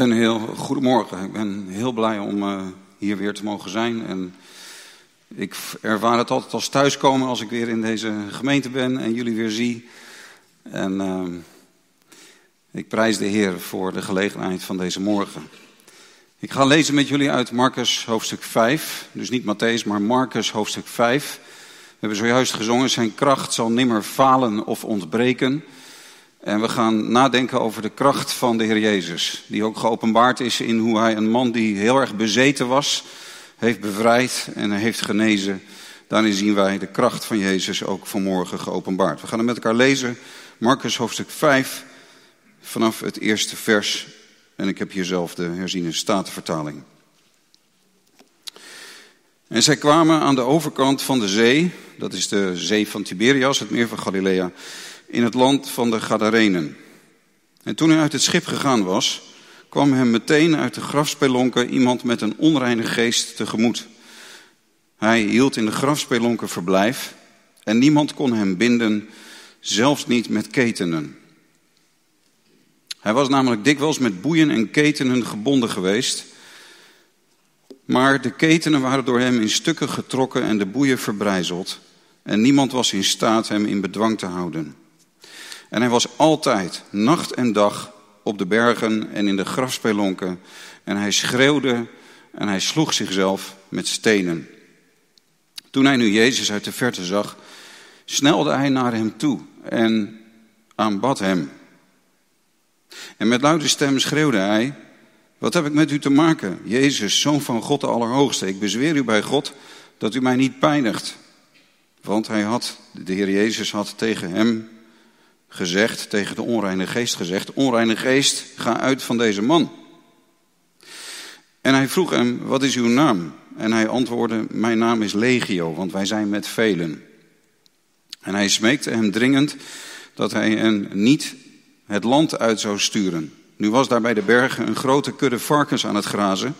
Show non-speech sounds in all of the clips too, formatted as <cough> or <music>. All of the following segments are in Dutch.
Een heel goedemorgen. Ik ben heel blij om uh, hier weer te mogen zijn. En ik ervaar het altijd als thuiskomen als ik weer in deze gemeente ben en jullie weer zie. En uh, ik prijs de Heer voor de gelegenheid van deze morgen. Ik ga lezen met jullie uit Marcus hoofdstuk 5. Dus niet Matthäus, maar Marcus hoofdstuk 5. We hebben zojuist gezongen, zijn kracht zal nimmer falen of ontbreken. En we gaan nadenken over de kracht van de Heer Jezus. Die ook geopenbaard is in hoe hij een man die heel erg bezeten was, heeft bevrijd en heeft genezen. Daarin zien wij de kracht van Jezus ook vanmorgen geopenbaard. We gaan het met elkaar lezen. Marcus hoofdstuk 5, vanaf het eerste vers. En ik heb hier zelf de herziene statenvertaling. En zij kwamen aan de overkant van de zee, dat is de zee van Tiberias, het meer van Galilea in het land van de Gadarenen. En toen hij uit het schip gegaan was, kwam hem meteen uit de grafspelonken iemand met een onreine geest tegemoet. Hij hield in de grafspelonken verblijf en niemand kon hem binden, zelfs niet met ketenen. Hij was namelijk dikwijls met boeien en ketenen gebonden geweest, maar de ketenen waren door hem in stukken getrokken en de boeien verbrijzeld, en niemand was in staat hem in bedwang te houden. En hij was altijd, nacht en dag, op de bergen en in de grafspelonken. En hij schreeuwde en hij sloeg zichzelf met stenen. Toen hij nu Jezus uit de verte zag, snelde hij naar hem toe en aanbad hem. En met luide stem schreeuwde hij, wat heb ik met u te maken, Jezus, zoon van God de Allerhoogste? Ik bezweer u bij God dat u mij niet pijnigt. Want hij had, de Heer Jezus had tegen hem gezegd, tegen de onreine geest gezegd, onreine geest, ga uit van deze man. En hij vroeg hem, wat is uw naam? En hij antwoordde, mijn naam is Legio, want wij zijn met velen. En hij smeekte hem dringend dat hij hen niet het land uit zou sturen. Nu was daar bij de bergen een grote kudde varkens aan het grazen.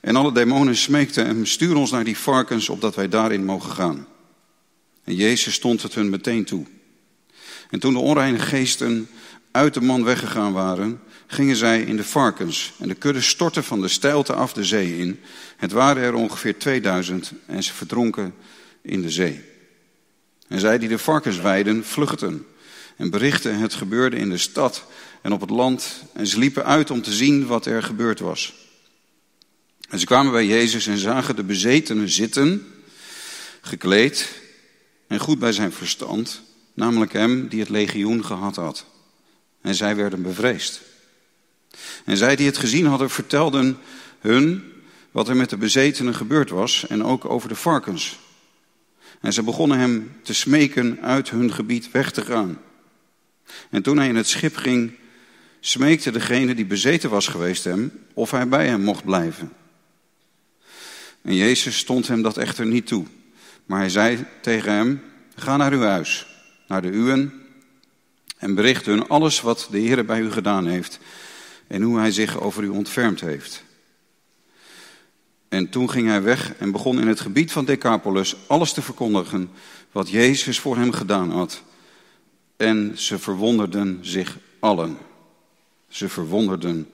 En alle demonen smeekten hem, stuur ons naar die varkens, opdat wij daarin mogen gaan. En Jezus stond het hun meteen toe. En toen de onreine geesten uit de man weggegaan waren, gingen zij in de varkens. En de kudde stortte van de steilte af de zee in. Het waren er ongeveer 2000 en ze verdronken in de zee. En zij die de varkens weiden, vluchtten en berichtten het gebeurde in de stad en op het land. En ze liepen uit om te zien wat er gebeurd was. En ze kwamen bij Jezus en zagen de bezetenen zitten, gekleed en goed bij zijn verstand namelijk hem die het legioen gehad had. En zij werden bevreesd. En zij die het gezien hadden, vertelden hun wat er met de bezetenen gebeurd was en ook over de varkens. En ze begonnen hem te smeken uit hun gebied weg te gaan. En toen hij in het schip ging, smeekte degene die bezeten was geweest hem of hij bij hem mocht blijven. En Jezus stond hem dat echter niet toe. Maar hij zei tegen hem, ga naar uw huis naar de uwen en bericht hun alles wat de Heer bij u gedaan heeft en hoe hij zich over u ontfermd heeft. En toen ging hij weg en begon in het gebied van Decapolis alles te verkondigen wat Jezus voor hem gedaan had. En ze verwonderden zich allen. Ze verwonderden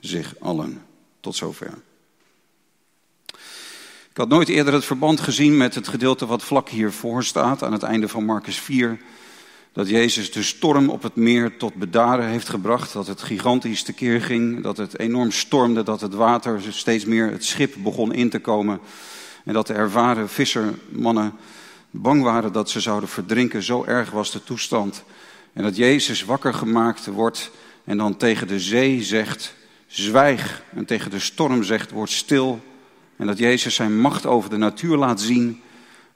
zich allen. Tot zover. Ik had nooit eerder het verband gezien met het gedeelte wat vlak hiervoor staat, aan het einde van Marcus 4. Dat Jezus de storm op het meer tot bedaren heeft gebracht. Dat het gigantisch tekeer ging. Dat het enorm stormde. Dat het water steeds meer het schip begon in te komen. En dat de ervaren vissermannen bang waren dat ze zouden verdrinken. Zo erg was de toestand. En dat Jezus wakker gemaakt wordt en dan tegen de zee zegt: zwijg. En tegen de storm zegt: word stil. En dat Jezus zijn macht over de natuur laat zien.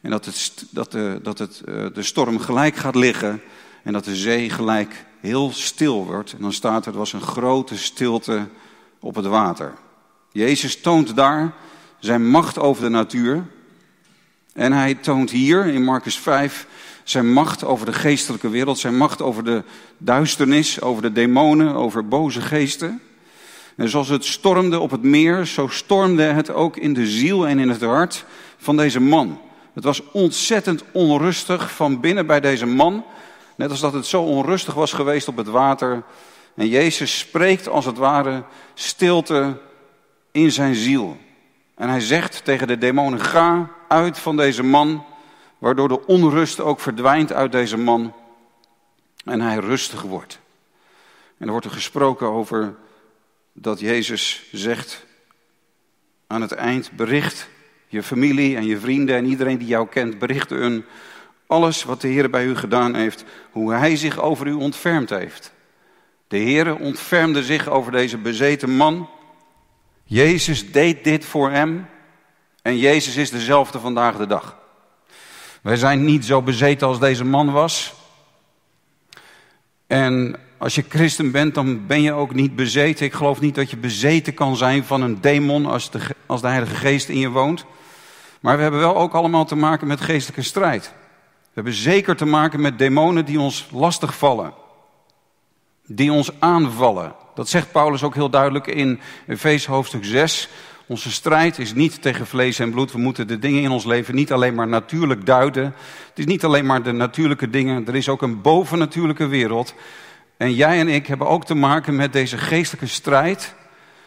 En dat, het, dat, de, dat het, eh, de storm gelijk gaat liggen. En dat de zee gelijk heel stil wordt. En dan staat er, er was een grote stilte op het water. Jezus toont daar zijn macht over de natuur. En hij toont hier in Marcus 5 zijn macht over de geestelijke wereld. Zijn macht over de duisternis, over de demonen, over boze geesten. En zoals het stormde op het meer, zo stormde het ook in de ziel en in het hart van deze man. Het was ontzettend onrustig van binnen bij deze man. Net als dat het zo onrustig was geweest op het water En Jezus spreekt als het ware stilte in zijn ziel. En hij zegt tegen de demonen, ga uit van deze man, waardoor de onrust ook verdwijnt uit deze man en hij rustig wordt. En er wordt er gesproken over dat Jezus zegt aan het eind, bericht je familie en je vrienden en iedereen die jou kent, bericht hun alles wat de Heer bij u gedaan heeft, hoe hij zich over u ontfermd heeft. De Heer ontfermde zich over deze bezeten man. Jezus deed dit voor hem en Jezus is dezelfde vandaag de dag. Wij zijn niet zo bezeten als deze man was. En als je christen bent, dan ben je ook niet bezeten. Ik geloof niet dat je bezeten kan zijn van een demon als de, als de Heilige Geest in je woont. Maar we hebben wel ook allemaal te maken met geestelijke strijd. We hebben zeker te maken met demonen die ons lastig vallen. Die ons aanvallen. Dat zegt Paulus ook heel duidelijk in Efeze hoofdstuk 6. Onze strijd is niet tegen vlees en bloed. We moeten de dingen in ons leven niet alleen maar natuurlijk duiden. Het is niet alleen maar de natuurlijke dingen. Er is ook een bovennatuurlijke wereld. En jij en ik hebben ook te maken met deze geestelijke strijd.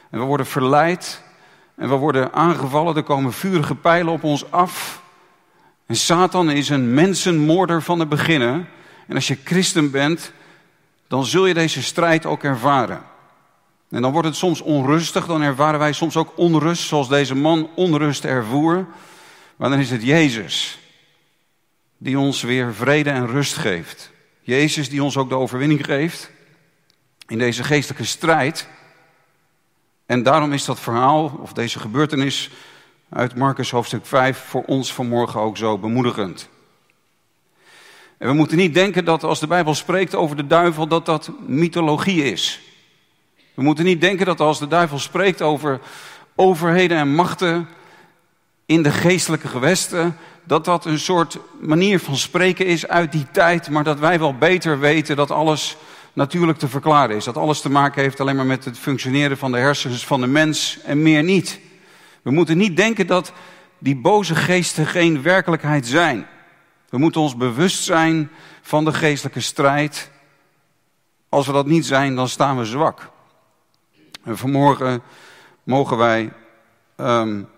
En we worden verleid. En we worden aangevallen. Er komen vurige pijlen op ons af. En Satan is een mensenmoorder van het beginnen. En als je christen bent, dan zul je deze strijd ook ervaren. En dan wordt het soms onrustig, dan ervaren wij soms ook onrust, zoals deze man onrust ervoer. Maar dan is het Jezus die ons weer vrede en rust geeft. Jezus die ons ook de overwinning geeft in deze geestelijke strijd. En daarom is dat verhaal, of deze gebeurtenis uit Marcus hoofdstuk 5, voor ons vanmorgen ook zo bemoedigend. En we moeten niet denken dat als de Bijbel spreekt over de duivel, dat dat mythologie is. We moeten niet denken dat als de duivel spreekt over overheden en machten in de geestelijke gewesten, dat dat een soort manier van spreken is uit die tijd, maar dat wij wel beter weten dat alles natuurlijk te verklaren is. Dat alles te maken heeft alleen maar met het functioneren van de hersens van de mens en meer niet. We moeten niet denken dat die boze geesten geen werkelijkheid zijn. We moeten ons bewust zijn van de geestelijke strijd. Als we dat niet zijn, dan staan we zwak. En vanmorgen mogen wij um,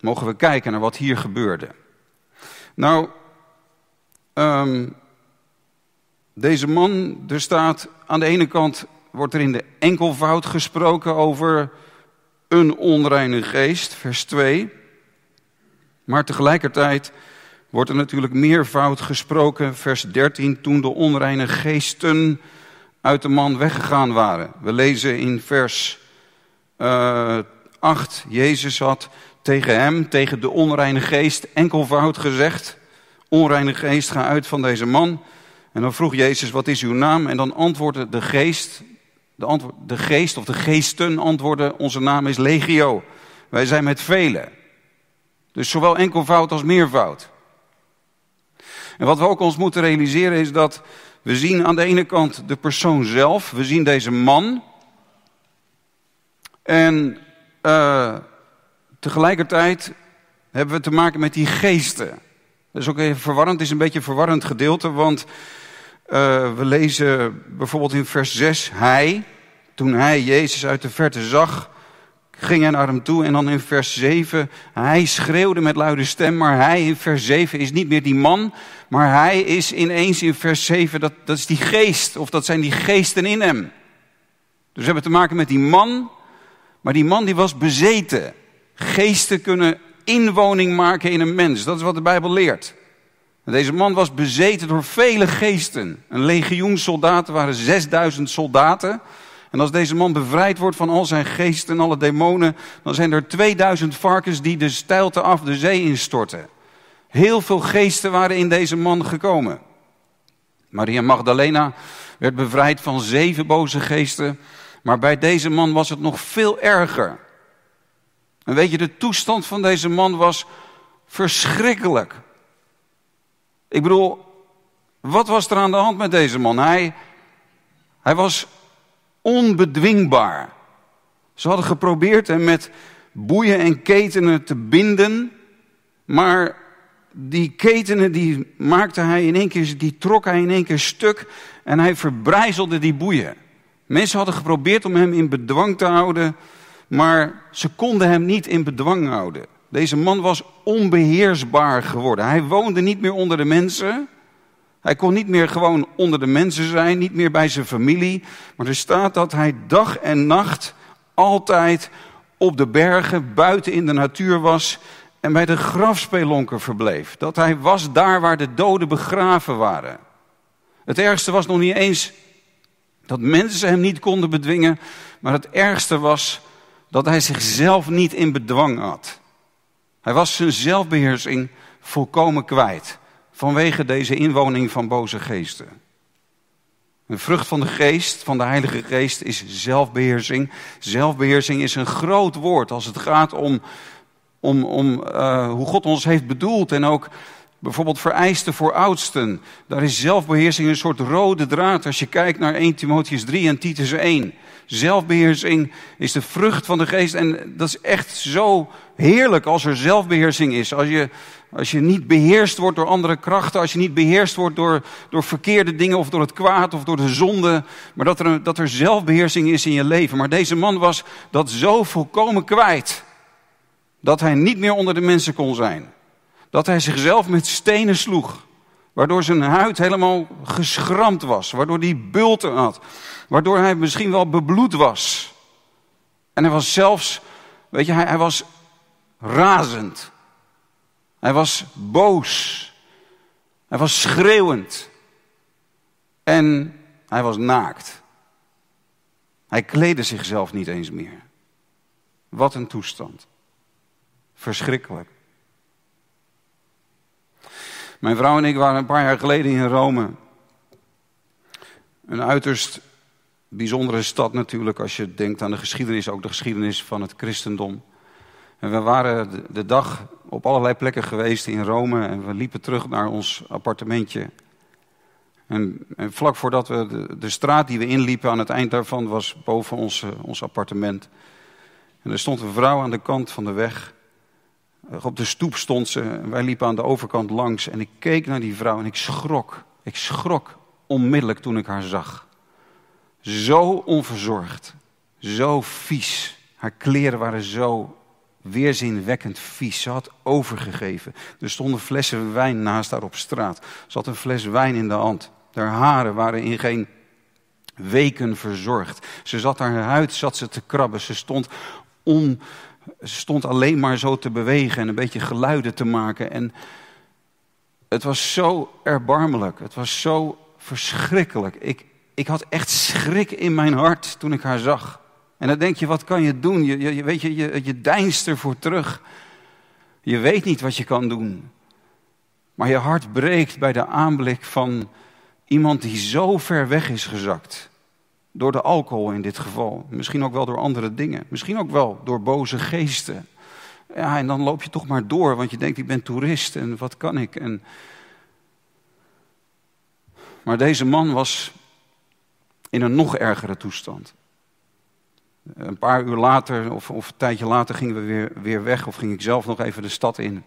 mogen we kijken naar wat hier gebeurde. Nou, um, deze man, er staat aan de ene kant, wordt er in de enkelvoud gesproken over een onreine geest, vers 2. Maar tegelijkertijd wordt er natuurlijk meervoud gesproken, vers 13, toen de onreine geesten uit de man weggegaan waren. We lezen in vers uh, eh, 8, Jezus had tegen hem, tegen de onreine geest, enkelvoud gezegd, onreine geest, ga uit van deze man. En dan vroeg Jezus, wat is uw naam? En dan antwoordde de geest, de, antwoord, de geest of de geesten antwoordden, onze naam is legio. Wij zijn met velen. Dus zowel enkelvoud als meervoud. En wat we ook ons moeten realiseren is dat we zien aan de ene kant de persoon zelf, we zien deze man. En uh, tegelijkertijd hebben we te maken met die geesten. Dat is ook even verwarrend, het is een beetje een verwarrend gedeelte, want uh, we lezen bijvoorbeeld in vers 6, hij, toen hij Jezus uit de verte zag, ging hij naar hem toe. En dan in vers 7, hij schreeuwde met luide stem, maar hij in vers 7 is niet meer die man, maar hij is ineens in vers 7, dat, dat is die geest, of dat zijn die geesten in hem. Dus we hebben te maken met die man, maar die man die was bezeten. Geesten kunnen inwoning maken in een mens, dat is wat de Bijbel leert. Deze man was bezeten door vele geesten. Een legioen soldaten waren 6000 soldaten. En als deze man bevrijd wordt van al zijn geesten en alle demonen, dan zijn er 2000 varkens die de steilte af de zee instorten. Heel veel geesten waren in deze man gekomen. Maria Magdalena werd bevrijd van zeven boze geesten. Maar bij deze man was het nog veel erger. En weet je, de toestand van deze man was verschrikkelijk. Ik bedoel, wat was er aan de hand met deze man? Hij, hij was onbedwingbaar. Ze hadden geprobeerd hem met boeien en ketenen te binden, maar die ketenen die maakte hij in één keer, die trok hij in één keer stuk en hij verbrijzelde die boeien. Mensen hadden geprobeerd om hem in bedwang te houden, maar ze konden hem niet in bedwang houden. Deze man was onbeheersbaar geworden. Hij woonde niet meer onder de mensen. Hij kon niet meer gewoon onder de mensen zijn, niet meer bij zijn familie. Maar er staat dat hij dag en nacht altijd op de bergen, buiten in de natuur was en bij de grafspelonken verbleef. Dat hij was daar waar de doden begraven waren. Het ergste was nog niet eens dat mensen hem niet konden bedwingen, maar het ergste was dat hij zichzelf niet in bedwang had. Hij was zijn zelfbeheersing volkomen kwijt vanwege deze inwoning van boze geesten. Een vrucht van de geest, van de Heilige Geest, is zelfbeheersing. Zelfbeheersing is een groot woord als het gaat om, om, om uh, hoe God ons heeft bedoeld en ook bijvoorbeeld vereisten voor oudsten. Daar is zelfbeheersing een soort rode draad als je kijkt naar 1 Timotheus 3 en Titus 1. Zelfbeheersing is de vrucht van de geest en dat is echt zo heerlijk als er zelfbeheersing is. Als je, als je niet beheerst wordt door andere krachten, als je niet beheerst wordt door, door verkeerde dingen of door het kwaad of door de zonde, maar dat er, dat er zelfbeheersing is in je leven. Maar deze man was dat zo volkomen kwijt, dat hij niet meer onder de mensen kon zijn. Dat hij zichzelf met stenen sloeg, waardoor zijn huid helemaal geschramd was, waardoor hij bulten had, waardoor hij misschien wel bebloed was. En hij was zelfs, weet je, hij, hij was razend. Hij was boos. Hij was schreeuwend. En hij was naakt. Hij kleedde zichzelf niet eens meer. Wat een toestand. Verschrikkelijk. Mijn vrouw en ik waren een paar jaar geleden in Rome. Een uiterst bijzondere stad natuurlijk als je denkt aan de geschiedenis, ook de geschiedenis van het christendom. En we waren de dag op allerlei plekken geweest in Rome en we liepen terug naar ons appartementje. En, vlak voordat we de, de, straat die we inliepen, aan het eind daarvan was boven ons, ons appartement. En er stond een vrouw aan de kant van de weg. Op de stoep stond ze wij liepen aan de overkant langs. En ik keek naar die vrouw en ik schrok. Ik schrok onmiddellijk toen ik haar zag. Zo onverzorgd, zo vies. Haar kleren waren zo weerzinwekkend vies. Ze had overgegeven. Er stonden flessen wijn naast haar op straat. Ze had een fles wijn in de hand. Haar haren waren in geen weken verzorgd. Ze zat haar huid zat ze te krabben. Ze stond, on, ze stond alleen maar zo te bewegen en een beetje geluiden te maken. En het was zo erbarmelijk. Het was zo verschrikkelijk. Ik, ik had echt schrik in mijn hart toen ik haar zag. En dan denk je, wat kan je doen? Je, je, weet je, je, je deinst ervoor terug. Je weet niet wat je kan doen. Maar je hart breekt bij de aanblik van iemand die zo ver weg is gezakt. Door de alcohol in dit geval. Misschien ook wel door andere dingen. Misschien ook wel door boze geesten. Ja, en dan loop je toch maar door, want je denkt, ik ben toerist en wat kan ik? En... Maar deze man was in een nog ergere toestand. Een paar uur later, of, of een tijdje later, gingen we weer, weer weg. Of ging ik zelf nog even de stad in.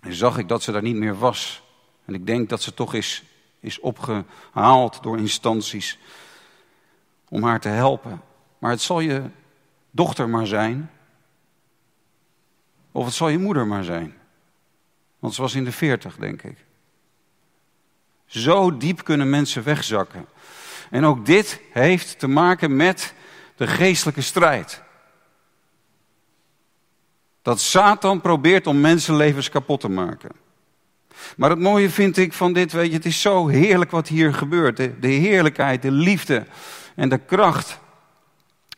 En zag ik dat ze daar niet meer was. En ik denk dat ze toch is, is opgehaald door instanties. Om haar te helpen. Maar het zal je dochter maar zijn. Of het zal je moeder maar zijn. Want ze was in de veertig, denk ik. Zo diep kunnen mensen wegzakken. En ook dit heeft te maken met de geestelijke strijd. Dat Satan probeert om mensenlevens kapot te maken. Maar het mooie vind ik van dit, weet je, het is zo heerlijk wat hier gebeurt. De, de heerlijkheid, de liefde en de kracht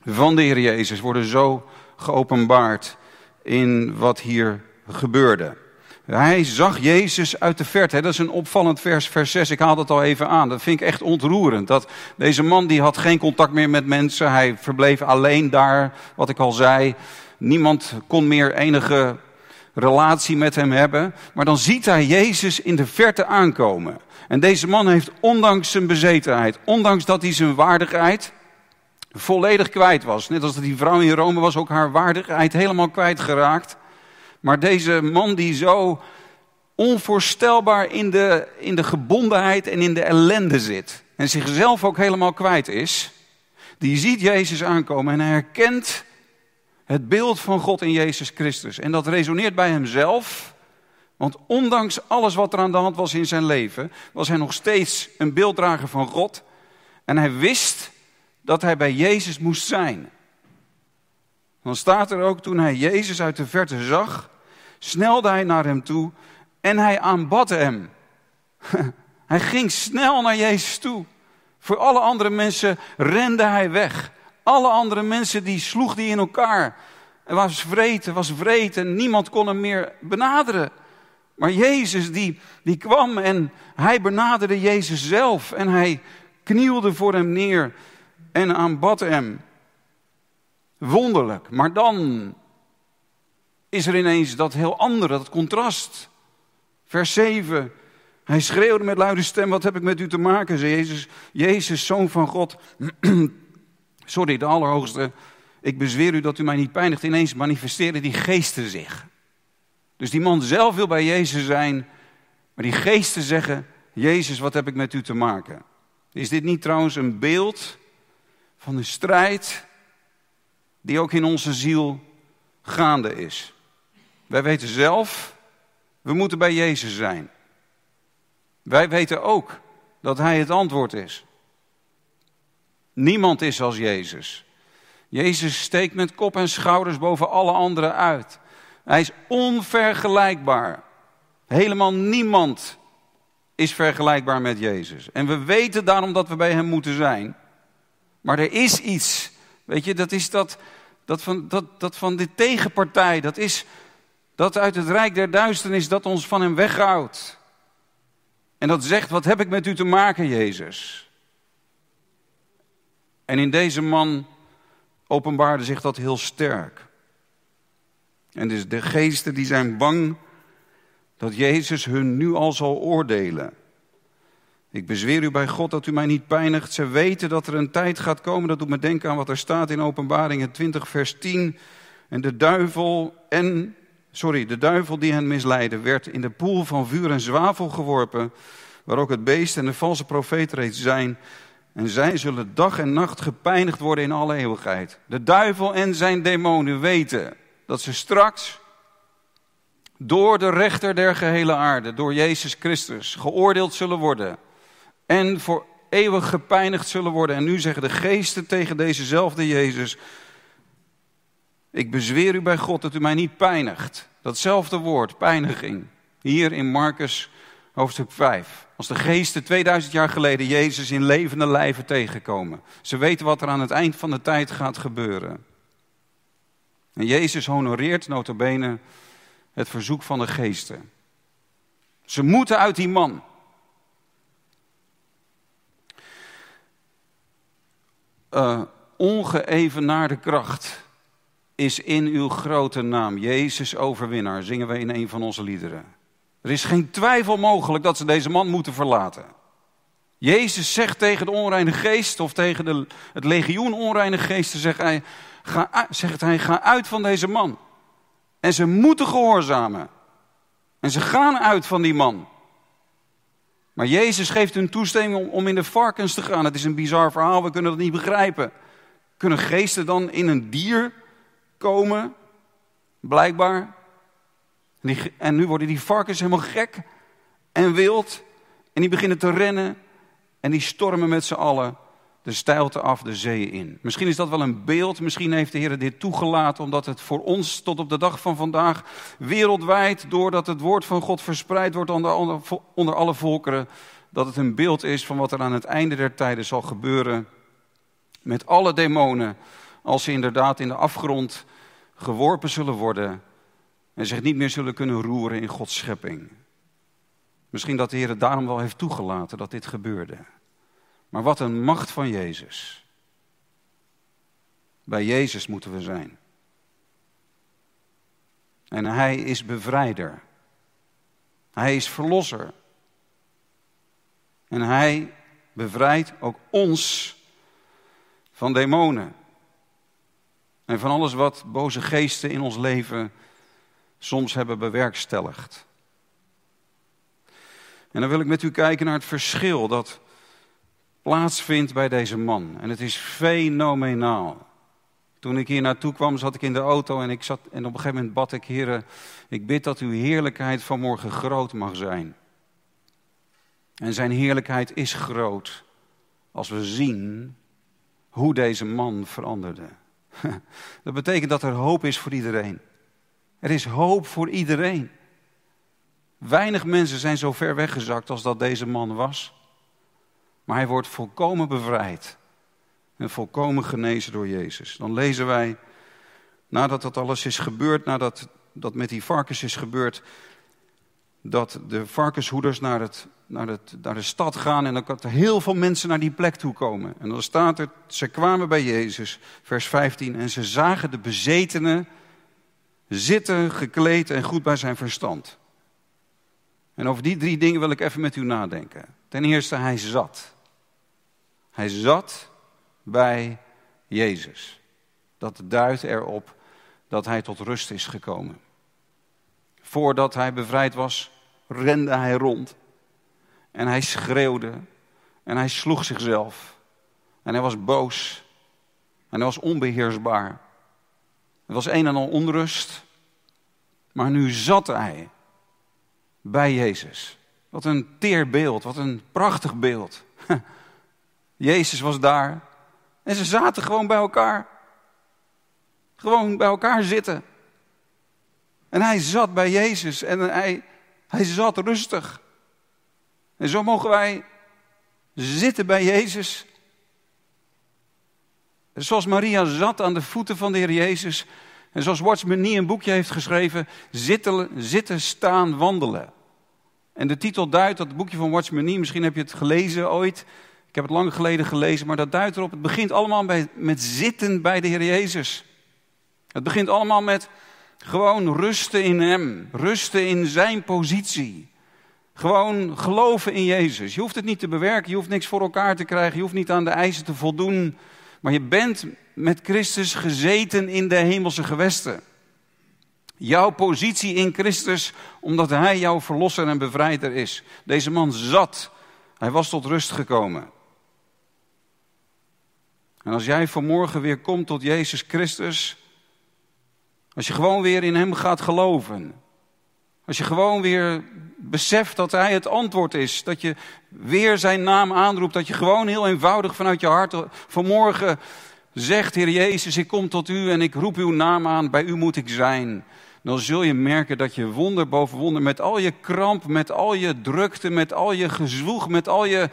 van de Heer Jezus worden zo geopenbaard in wat hier gebeurde. Hij zag Jezus uit de verte. Dat is een opvallend vers, vers 6. Ik haal dat al even aan. Dat vind ik echt ontroerend. Dat deze man die had geen contact meer met mensen. Hij verbleef alleen daar, wat ik al zei. Niemand kon meer enige relatie met hem hebben. Maar dan ziet hij Jezus in de verte aankomen. En deze man heeft ondanks zijn bezetenheid, ondanks dat hij zijn waardigheid volledig kwijt was. Net als die vrouw in Rome was ook haar waardigheid helemaal kwijtgeraakt. Maar deze man die zo onvoorstelbaar in de, in de gebondenheid en in de ellende zit. En zichzelf ook helemaal kwijt is. Die ziet Jezus aankomen en hij herkent het beeld van God in Jezus Christus. En dat resoneert bij hemzelf. Want ondanks alles wat er aan de hand was in zijn leven, was hij nog steeds een beelddrager van God. En hij wist dat hij bij Jezus moest zijn. Dan staat er ook, toen hij Jezus uit de verte zag, snelde hij naar hem toe en hij aanbad hem. <laughs> Hij ging snel naar Jezus toe. Voor alle andere mensen rende hij weg. Alle andere mensen die sloeg die in elkaar. Er was vreten, was vreten. Niemand kon hem meer benaderen. Maar Jezus die, die kwam en hij benaderde Jezus zelf. En hij knielde voor hem neer en aanbad hem. Wonderlijk. Maar dan is er ineens dat heel andere, dat contrast. Vers 7. Hij schreeuwde met luide stem: Wat heb ik met u te maken? Jezus, Jezus, zoon van God. <clears throat> Sorry, de Allerhoogste. Ik bezweer u dat u mij niet pijnigt. Ineens manifesteren die geesten zich. Dus die man zelf wil bij Jezus zijn. Maar die geesten zeggen: Jezus, wat heb ik met u te maken? Is dit niet trouwens een beeld van de strijd die ook in onze ziel gaande is? Wij weten zelf, we moeten bij Jezus zijn. Wij weten ook dat Hij het antwoord is. Niemand is als Jezus. Jezus steekt met kop en schouders boven alle anderen uit. Hij is onvergelijkbaar. Helemaal niemand is vergelijkbaar met Jezus. En we weten daarom dat we bij Hem moeten zijn. Maar er is iets, weet je, dat is dat, dat, van, dat, dat van de tegenpartij. Dat is dat uit het rijk der duisternis dat ons van Hem weghoudt. En dat zegt, wat heb ik met u te maken, Jezus? En in deze man openbaarde zich dat heel sterk. En dus de geesten die zijn bang dat Jezus hun nu al zal oordelen. Ik bezweer u bij God dat u mij niet pijnigt. Ze weten dat er een tijd gaat komen. Dat doet me denken aan wat er staat in Openbaringen 20, vers 10. En de duivel en sorry, de duivel die hen misleidde, werd in de poel van vuur en zwavel geworpen, waar ook het beest en de valse profeet reeds zijn. En zij zullen dag en nacht gepijnigd worden in alle eeuwigheid. De duivel en zijn demonen weten dat ze straks door de rechter der gehele aarde, door Jezus Christus, geoordeeld zullen worden. En voor eeuwig gepijnigd zullen worden. En nu zeggen de geesten tegen dezezelfde Jezus: ik bezweer u bij God dat u mij niet pijnigt. Datzelfde woord, pijniging. Hier in Marcus hoofdstuk 5. Als de geesten 2000 jaar geleden Jezus in levende lijven tegenkomen. Ze weten wat er aan het eind van de tijd gaat gebeuren. En Jezus honoreert notabene het verzoek van de geesten. Ze moeten uit die man. Uh, ongeëvenaarde kracht is in uw grote naam. Jezus overwinnaar, zingen we in een van onze liederen. Er is geen twijfel mogelijk dat ze deze man moeten verlaten. Jezus zegt tegen de onreine geest of tegen de, het legioen onreine geesten, zegt hij, ga, hij, ga uit van deze man. En ze moeten gehoorzamen. En ze gaan uit van die man. Maar Jezus geeft hun toestemming om, om in de varkens te gaan. Het is een bizar verhaal, we kunnen dat niet begrijpen. Kunnen geesten dan in een dier komen, blijkbaar. En nu worden die varkens helemaal gek en wild. En die beginnen te rennen. En die stormen met z'n allen de steilte af de zee in. Misschien is dat wel een beeld. Misschien heeft de Heer dit toegelaten. Omdat het voor ons tot op de dag van vandaag wereldwijd. Doordat het woord van God verspreid wordt onder, onder alle volkeren. Dat het een beeld is van wat er aan het einde der tijden zal gebeuren. Met alle demonen. Als ze inderdaad in de afgrond geworpen zullen worden en zich niet meer zullen kunnen roeren in Gods schepping. Misschien dat de Heer het daarom wel heeft toegelaten dat dit gebeurde. Maar wat een macht van Jezus. Bij Jezus moeten we zijn. En Hij is bevrijder. Hij is verlosser. En Hij bevrijdt ook ons van demonen. En van alles wat boze geesten in ons leven soms hebben bewerkstelligd. En dan wil ik met u kijken naar het verschil dat plaatsvindt bij deze man. En het is fenomenaal. Toen ik hier naartoe kwam, zat ik in de auto en, ik zat, en op een gegeven moment bad ik, Heer, ik bid dat uw heerlijkheid vanmorgen groot mag zijn. En zijn heerlijkheid is groot als we zien hoe deze man veranderde. <laughs> Dat betekent dat er hoop is voor iedereen. Er is hoop voor iedereen. Weinig mensen zijn zo ver weggezakt als dat deze man was. Maar hij wordt volkomen bevrijd. En volkomen genezen door Jezus. Dan lezen wij, nadat dat alles is gebeurd, nadat dat met die varkens is gebeurd, dat de varkenshoeders naar, het, naar, het, naar de stad gaan en kan er heel veel mensen naar die plek toe komen. En dan staat er, ze kwamen bij Jezus, vers 15, en ze zagen de bezetenen zitten, gekleed en goed bij zijn verstand. En over die drie dingen wil ik even met u nadenken. Ten eerste, hij zat. Hij zat bij Jezus. Dat duidt erop dat hij tot rust is gekomen. Voordat hij bevrijd was, rende hij rond. En hij schreeuwde. En hij sloeg zichzelf. En hij was boos. En hij was onbeheersbaar. Er was een en al onrust. Maar nu zat hij bij Jezus. Wat een teer beeld, wat een prachtig beeld. <laughs> Jezus was daar en ze zaten gewoon bij elkaar. Gewoon bij elkaar zitten. En hij zat bij Jezus en hij, hij zat rustig. En zo mogen wij zitten bij Jezus. Zoals Maria zat aan de voeten van de Heer Jezus. En zoals Watchman Nee een boekje heeft geschreven, zitten, zitten, staan, wandelen. En de titel duidt, dat boekje van Watchman Nee, misschien heb je het gelezen ooit. Ik heb het lang geleden gelezen, maar dat duidt erop. Het begint allemaal bij, met zitten bij de Heer Jezus. Het begint allemaal met gewoon rusten in Hem, rusten in Zijn positie. Gewoon geloven in Jezus. Je hoeft het niet te bewerken, je hoeft niks voor elkaar te krijgen, je hoeft niet aan de eisen te voldoen. Maar je bent met Christus gezeten in de hemelse gewesten. Jouw positie in Christus, omdat Hij jouw verlosser en bevrijder is. Deze man zat, hij was tot rust gekomen. En als jij vanmorgen weer komt tot Jezus Christus, als je gewoon weer in Hem gaat geloven, als je gewoon weer beseft dat Hij het antwoord is, dat je weer Zijn naam aanroept, dat je gewoon heel eenvoudig vanuit je hart vanmorgen zegt, Heer Jezus, ik kom tot U en ik roep Uw naam aan, bij U moet ik zijn. Dan zul je merken dat je wonder boven wonder, met al je kramp, met al je drukte, met al je gezwoeg, met al je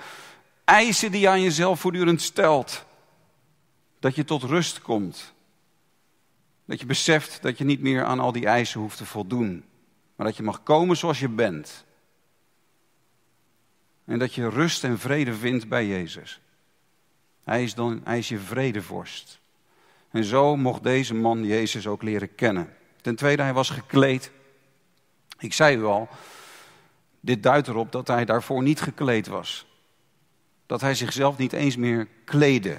eisen die je aan jezelf voortdurend stelt, dat je tot rust komt. Dat je beseft dat je niet meer aan al die eisen hoeft te voldoen, maar dat je mag komen zoals je bent. En dat je rust en vrede vindt bij Jezus. Hij is, dan, hij is je vredevorst. En zo mocht deze man Jezus ook leren kennen. Ten tweede, hij was gekleed. Ik zei u al, dit duidt erop dat hij daarvoor niet gekleed was. Dat hij zichzelf niet eens meer kleedde.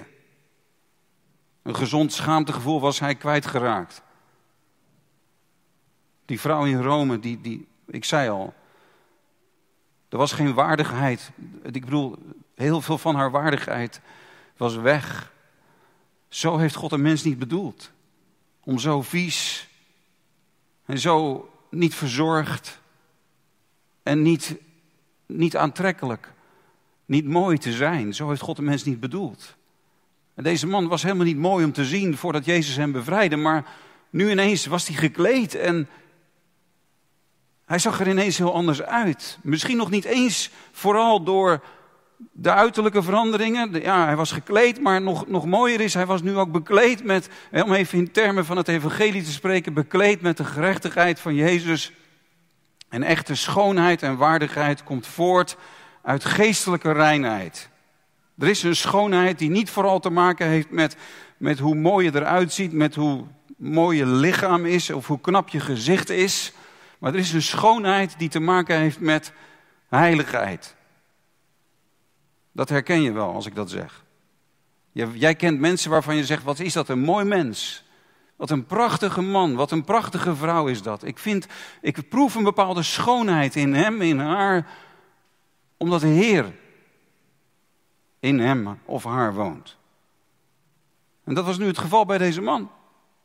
Een gezond schaamtegevoel was hij kwijtgeraakt. Die vrouw in Rome, die, die, ik zei al, er was geen waardigheid. Ik bedoel, heel veel van haar waardigheid was weg. Zo heeft God een mens niet bedoeld. Om zo vies en zo niet verzorgd en niet, niet aantrekkelijk, niet mooi te zijn. Zo heeft God een mens niet bedoeld. En deze man was helemaal niet mooi om te zien voordat Jezus hem bevrijdde, maar nu ineens was hij gekleed en hij zag er ineens heel anders uit. Misschien nog niet eens vooral door de uiterlijke veranderingen. Ja, hij was gekleed, maar nog, nog mooier is, hij was nu ook bekleed met, om even in termen van het evangelie te spreken, bekleed met de gerechtigheid van Jezus. En echte schoonheid en waardigheid komt voort uit geestelijke reinheid. Er is een schoonheid die niet vooral te maken heeft met, met hoe mooi je eruit ziet, met hoe mooi je lichaam is of hoe knap je gezicht is. Maar er is een schoonheid die te maken heeft met heiligheid. Dat herken je wel als ik dat zeg. Jij kent mensen waarvan je zegt, wat is dat een mooi mens. Wat een prachtige man, wat een prachtige vrouw is dat. Ik vind, ik proef een bepaalde schoonheid in hem, in haar, omdat de Heer in hem of haar woont. En dat was nu het geval bij deze man.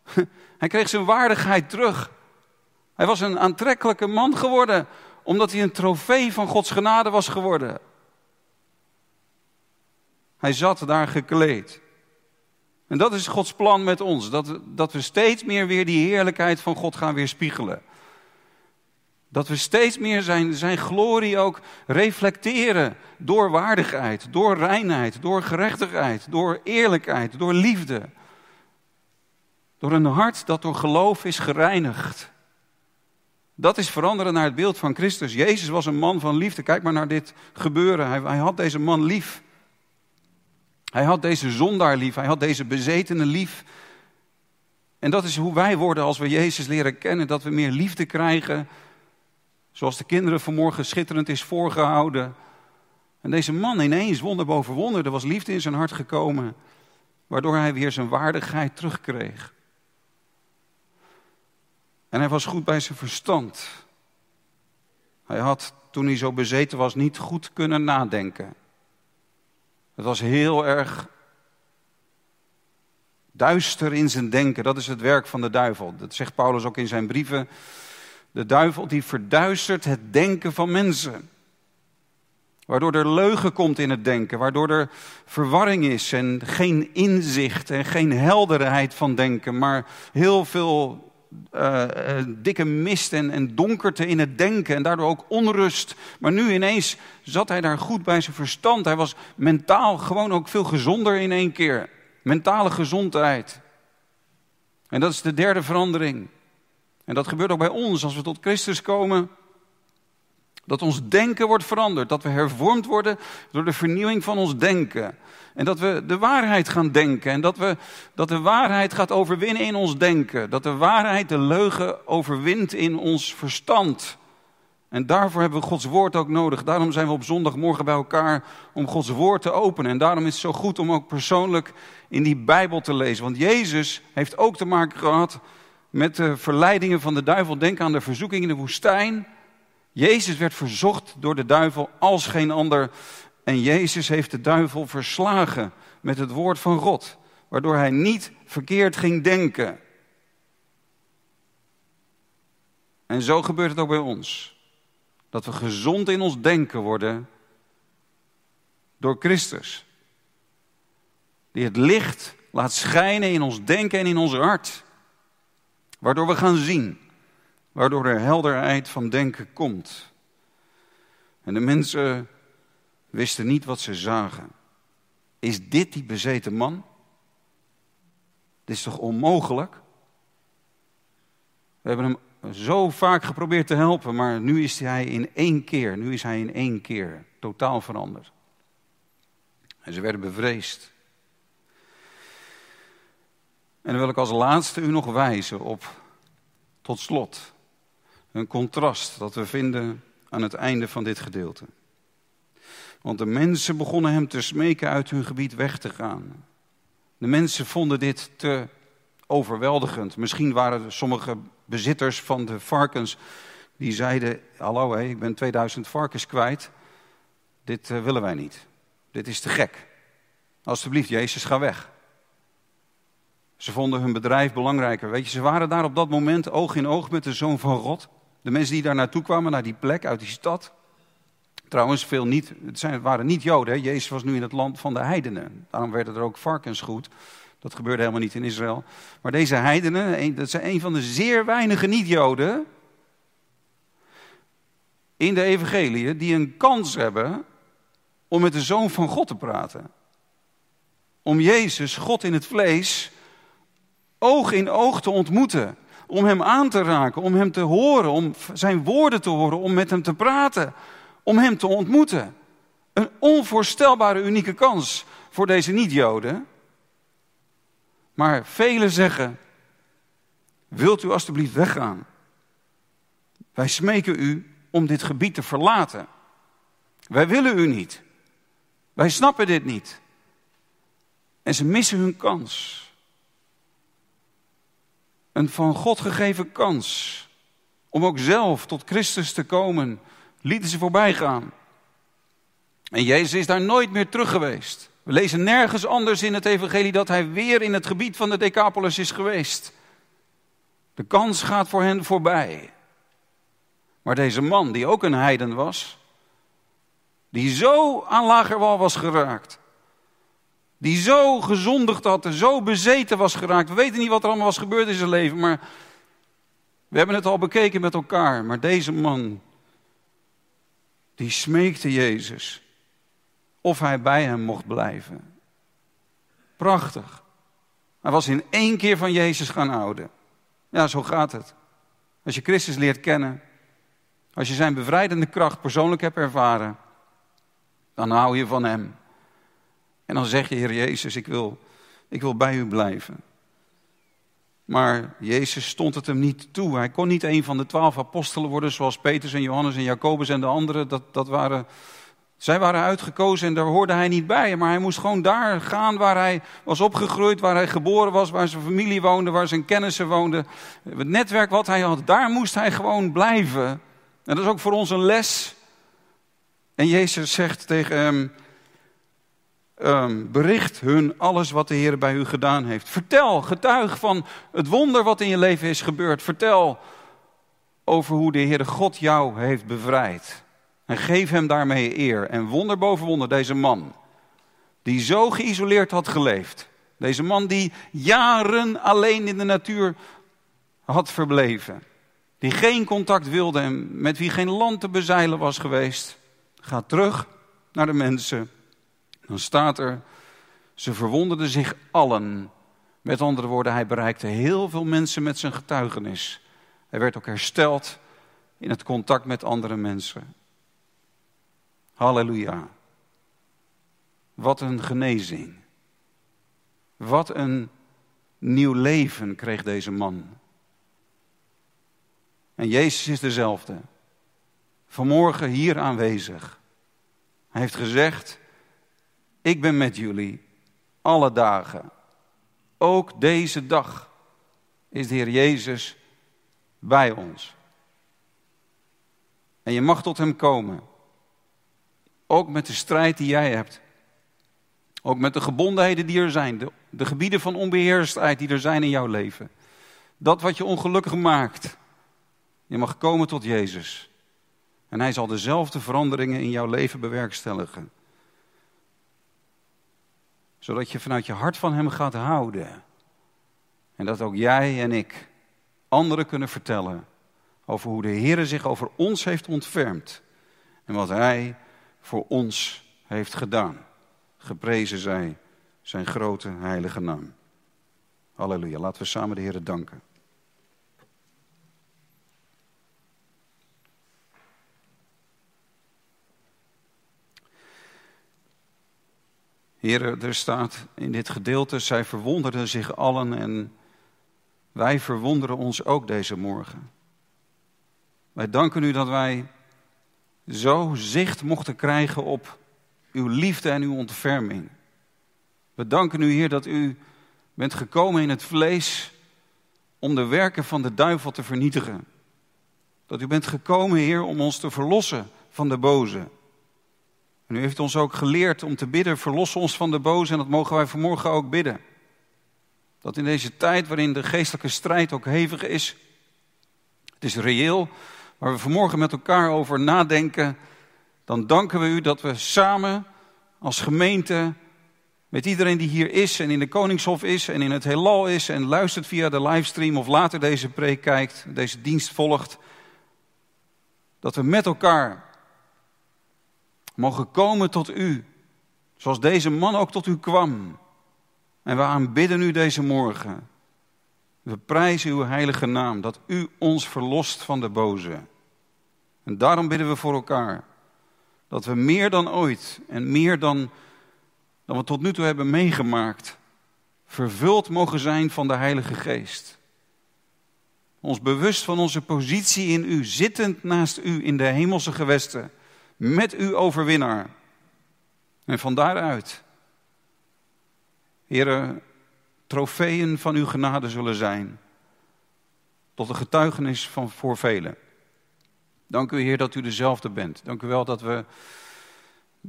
<laughs> Hij kreeg zijn waardigheid terug. Hij was een aantrekkelijke man geworden, omdat hij een trofee van Gods genade was geworden. Hij zat daar gekleed. En dat is Gods plan met ons, dat, dat we steeds meer weer die heerlijkheid van God gaan weerspiegelen. Dat we steeds meer zijn, zijn glorie ook reflecteren door waardigheid, door reinheid, door gerechtigheid, door eerlijkheid, door liefde. Door een hart dat door geloof is gereinigd. Dat is veranderen naar het beeld van Christus. Jezus was een man van liefde. Kijk maar naar dit gebeuren. Hij, hij had deze man lief. Hij had deze zondaar lief. Hij had deze bezetene lief. En dat is hoe wij worden als we Jezus leren kennen. Dat we meer liefde krijgen. Zoals de kinderen vanmorgen schitterend is voorgehouden. En deze man ineens, wonder boven wonder, er was liefde in zijn hart gekomen. Waardoor hij weer zijn waardigheid terugkreeg. En hij was goed bij zijn verstand. Hij had, toen hij zo bezeten was, niet goed kunnen nadenken. Het was heel erg duister in zijn denken. Dat is het werk van de duivel. Dat zegt Paulus ook in zijn brieven. De duivel die verduistert het denken van mensen. Waardoor er leugen komt in het denken, waardoor er verwarring is en geen inzicht en geen helderheid van denken, maar heel veel uh, dikke mist en, en donkerte in het denken en daardoor ook onrust. Maar nu ineens zat hij daar goed bij zijn verstand. Hij was mentaal gewoon ook veel gezonder in één keer. Mentale gezondheid. En dat is de derde verandering. En dat gebeurt ook bij ons als we tot Christus komen. Dat ons denken wordt veranderd. Dat we hervormd worden door de vernieuwing van ons denken. En dat we de waarheid gaan denken. En dat, we, dat de waarheid gaat overwinnen in ons denken. Dat de waarheid de leugen overwint in ons verstand. En daarvoor hebben we Gods woord ook nodig. Daarom zijn we op zondagmorgen bij elkaar om Gods woord te openen. En daarom is het zo goed om ook persoonlijk in die Bijbel te lezen. Want Jezus heeft ook te maken gehad met de verleidingen van de duivel. Denk aan de verzoeking in de woestijn. Jezus werd verzocht door de duivel als geen ander. En Jezus heeft de duivel verslagen met het woord van God. Waardoor hij niet verkeerd ging denken. En zo gebeurt het ook bij ons. Dat we gezond in ons denken worden door Christus. Die het licht laat schijnen in ons denken en in ons hart. Waardoor we gaan zien. Waardoor er helderheid van denken komt. En de mensen wisten niet wat ze zagen. Is dit die bezeten man? Dit is toch onmogelijk? We hebben hem zo vaak geprobeerd te helpen, maar nu is hij in één keer, nu is hij in één keer totaal veranderd. En ze werden bevreesd. En dan wil ik als laatste u nog wijzen op, tot slot, een contrast dat we vinden aan het einde van dit gedeelte. Want de mensen begonnen hem te smeken uit hun gebied weg te gaan. De mensen vonden dit te overweldigend. Misschien waren sommige bezitters van de varkens die zeiden: Hallo, ik ben 2000 varkens kwijt. Dit eh, willen wij niet. Dit is te gek. Alsjeblieft, Jezus, ga weg. Ze vonden hun bedrijf belangrijker. Weet je, ze waren daar op dat moment oog in oog met de zoon van God. De mensen die daar naartoe kwamen, naar die plek, uit die stad. Trouwens, veel niet, het, zijn, waren niet Joden. Jezus was nu in het land van de heidenen. Daarom werden er ook varkens goed. Dat gebeurde helemaal niet in Israël. Maar deze heidenen, dat zijn een van de zeer weinige niet-Joden in de evangelie die een kans hebben om met de Zoon van God te praten. Om Jezus, God in het vlees, oog in oog te ontmoeten. Om hem aan te raken, om hem te horen, om zijn woorden te horen, om met hem te praten. Om hem te ontmoeten. Een onvoorstelbare unieke kans voor deze niet-Joden. Maar velen zeggen, wilt u alstublieft weggaan? Wij smeken u om dit gebied te verlaten. Wij willen u niet. Wij snappen dit niet. En ze missen hun kans. Een van God gegeven kans om ook zelf tot Christus te komen, lieten ze voorbij gaan. En Jezus is daar nooit meer terug geweest. We lezen nergens anders in het evangelie dat hij weer in het gebied van de Decapolis is geweest. De kans gaat voor hen voorbij. Maar deze man, die ook een heiden was, die zo aan lagerwal was geraakt, die zo gezondigd had en zo bezeten was geraakt. We weten niet wat er allemaal was gebeurd in zijn leven, maar we hebben het al bekeken met elkaar. Maar deze man, die smeekte Jezus of hij bij hem mocht blijven. Prachtig. Hij was in één keer van Jezus gaan houden. Ja, zo gaat het. Als je Christus leert kennen, als je zijn bevrijdende kracht persoonlijk hebt ervaren, dan hou je van hem. En dan zeg je, Heer Jezus, ik wil, ik wil bij u blijven. Maar Jezus stond het hem niet toe. Hij kon niet een van de twaalf apostelen worden zoals Petrus en Johannes en Jacobus en de anderen. Dat, dat waren, zij waren uitgekozen en daar hoorde hij niet bij. Maar hij moest gewoon daar gaan waar hij was opgegroeid, waar hij geboren was, waar zijn familie woonde, waar zijn kennissen woonden. Het netwerk wat hij had, daar moest hij gewoon blijven. En dat is ook voor ons een les. En Jezus zegt tegen hem, um, bericht hun alles wat de Heer bij u gedaan heeft. Vertel, getuig van het wonder wat in je leven is gebeurd. Vertel over hoe de Heere God jou heeft bevrijd. En geef hem daarmee eer. En wonder boven wonder, deze man, die zo geïsoleerd had geleefd. Deze man die jaren alleen in de natuur had verbleven. Die geen contact wilde en met wie geen land te bezeilen was geweest. Gaat terug naar de mensen dan staat er, ze verwonderden zich allen. Met andere woorden, hij bereikte heel veel mensen met zijn getuigenis. Hij werd ook hersteld in het contact met andere mensen. Halleluja. Wat een genezing. Wat een nieuw leven kreeg deze man. En Jezus is dezelfde. Vanmorgen hier aanwezig. Hij heeft gezegd, ik ben met jullie alle dagen. Ook deze dag is de Heer Jezus bij ons. En je mag tot Hem komen. Ook met de strijd die jij hebt. Ook met de gebondenheden die er zijn. De, de gebieden van onbeheerstheid die er zijn in jouw leven. Dat wat je ongelukkig maakt. Je mag komen tot Jezus. En Hij zal dezelfde veranderingen in jouw leven bewerkstelligen zodat je vanuit je hart van Hem gaat houden. En dat ook jij en ik anderen kunnen vertellen over hoe de Heer zich over ons heeft ontfermd. En wat Hij voor ons heeft gedaan. Geprezen zij zijn grote heilige naam. Halleluja. Laten we samen de Heer danken. Heren, er staat in dit gedeelte, zij verwonderden zich allen en wij verwonderen ons ook deze morgen. Wij danken u dat wij zo zicht mochten krijgen op uw liefde en uw ontferming. We danken u, Heer, dat u bent gekomen in het vlees om de werken van de duivel te vernietigen. Dat u bent gekomen, Heer, om ons te verlossen van de boze. En u heeft ons ook geleerd om te bidden, verlos ons van de boze en dat mogen wij vanmorgen ook bidden. Dat in deze tijd waarin de geestelijke strijd ook hevig is, het is reëel, waar we vanmorgen met elkaar over nadenken, dan danken we u dat we samen als gemeente, met iedereen die hier is en in de Koningshof is en in het heelal is en luistert via de livestream of later deze preek kijkt, deze dienst volgt, dat we met elkaar mogen komen tot u, zoals deze man ook tot u kwam. En we aanbidden u deze morgen. We prijzen uw heilige naam, dat u ons verlost van de boze. En daarom bidden we voor elkaar. Dat we meer dan ooit en meer dan, dan we tot nu toe hebben meegemaakt, vervuld mogen zijn van de Heilige Geest. Ons bewust van onze positie in u, zittend naast u in de hemelse gewesten met u overwinnaar. En van daaruit, heren, trofeeën van uw genade zullen zijn. Tot een getuigenis van voor velen. Dank u, Heer, dat u dezelfde bent. Dank u wel dat we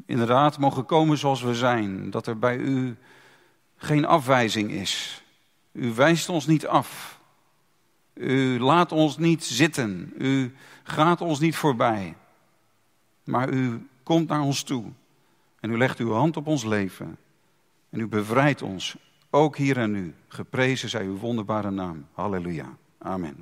inderdaad mogen komen zoals we zijn. Dat er bij u geen afwijzing is. U wijst ons niet af. U laat ons niet zitten. U gaat ons niet voorbij. Maar u komt naar ons toe. En u legt uw hand op ons leven. En u bevrijdt ons, ook hier en nu. Geprezen zij uw wonderbare naam. Halleluja. Amen.